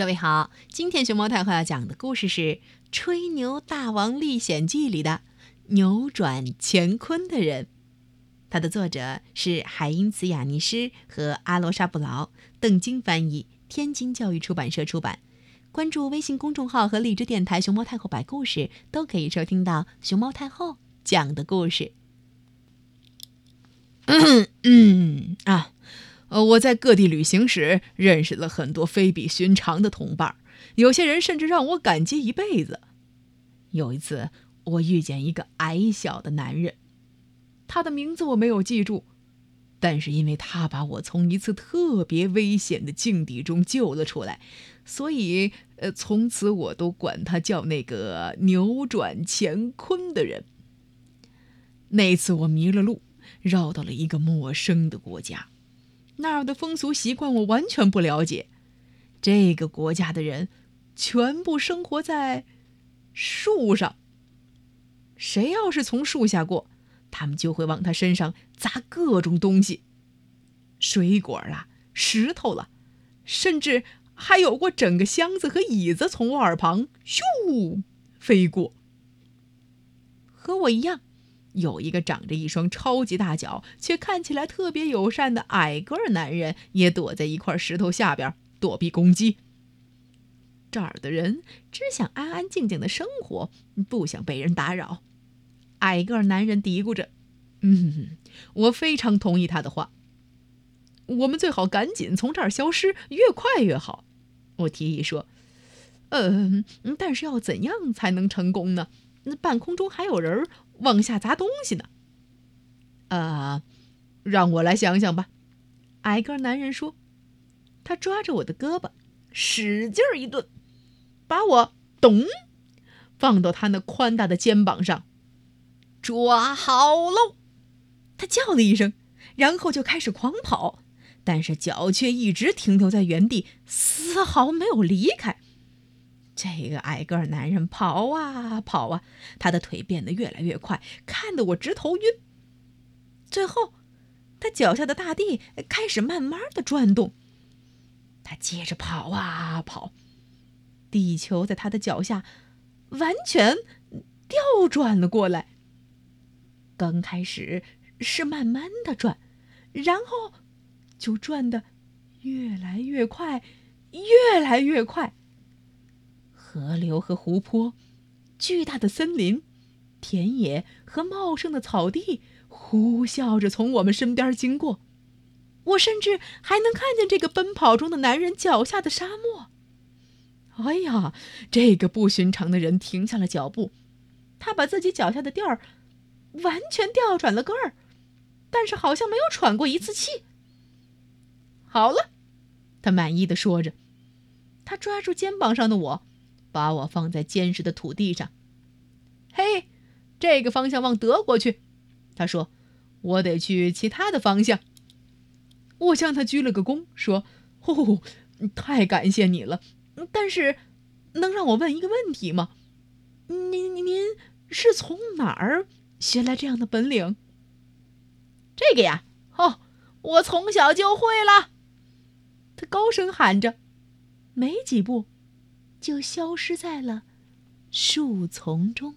各位好，今天熊猫太后要讲的故事是《吹牛大王历险记》里的扭转乾坤的人。它的作者是海因茨·雅尼施和阿罗沙布劳，邓晶翻译，天津教育出版社出版。关注微信公众号和荔枝电台“熊猫太后摆故事”，都可以收听到熊猫太后讲的故事。嗯嗯啊。呃，我在各地旅行时认识了很多非比寻常的同伴，有些人甚至让我感激一辈子。有一次，我遇见一个矮小的男人，他的名字我没有记住，但是因为他把我从一次特别危险的境地中救了出来，所以呃，从此我都管他叫那个扭转乾坤的人。那次我迷了路，绕到了一个陌生的国家。那儿的风俗习惯我完全不了解。这个国家的人全部生活在树上。谁要是从树下过，他们就会往他身上砸各种东西，水果啦、石头了，甚至还有过整个箱子和椅子从我耳旁咻飞过。和我一样。有一个长着一双超级大脚，却看起来特别友善的矮个儿男人，也躲在一块石头下边躲避攻击。这儿的人只想安安静静的生活，不想被人打扰。矮个儿男人嘀咕着：“嗯，我非常同意他的话。我们最好赶紧从这儿消失，越快越好。”我提议说：“嗯，但是要怎样才能成功呢？那半空中还有人。”往下砸东西呢。啊，让我来想想吧。矮个男人说：“他抓着我的胳膊，使劲一顿，把我咚放到他那宽大的肩膀上。抓好喽！”他叫了一声，然后就开始狂跑，但是脚却一直停留在原地，丝毫没有离开。这个矮个男人跑啊跑啊，他的腿变得越来越快，看得我直头晕。最后，他脚下的大地开始慢慢的转动。他接着跑啊跑，地球在他的脚下完全调转了过来。刚开始是慢慢的转，然后就转得越来越快，越来越快。河流和湖泊，巨大的森林、田野和茂盛的草地呼啸着从我们身边经过。我甚至还能看见这个奔跑中的男人脚下的沙漠。哎呀，这个不寻常的人停下了脚步，他把自己脚下的垫儿完全调转了个儿，但是好像没有喘过一次气。好了，他满意的说着，他抓住肩膀上的我。把我放在坚实的土地上。嘿，这个方向往德国去。他说：“我得去其他的方向。”我向他鞠了个躬，说：“哦，太感谢你了。但是，能让我问一个问题吗？您您是从哪儿学来这样的本领？”这个呀，哦，我从小就会了。他高声喊着，没几步。就消失在了树丛中。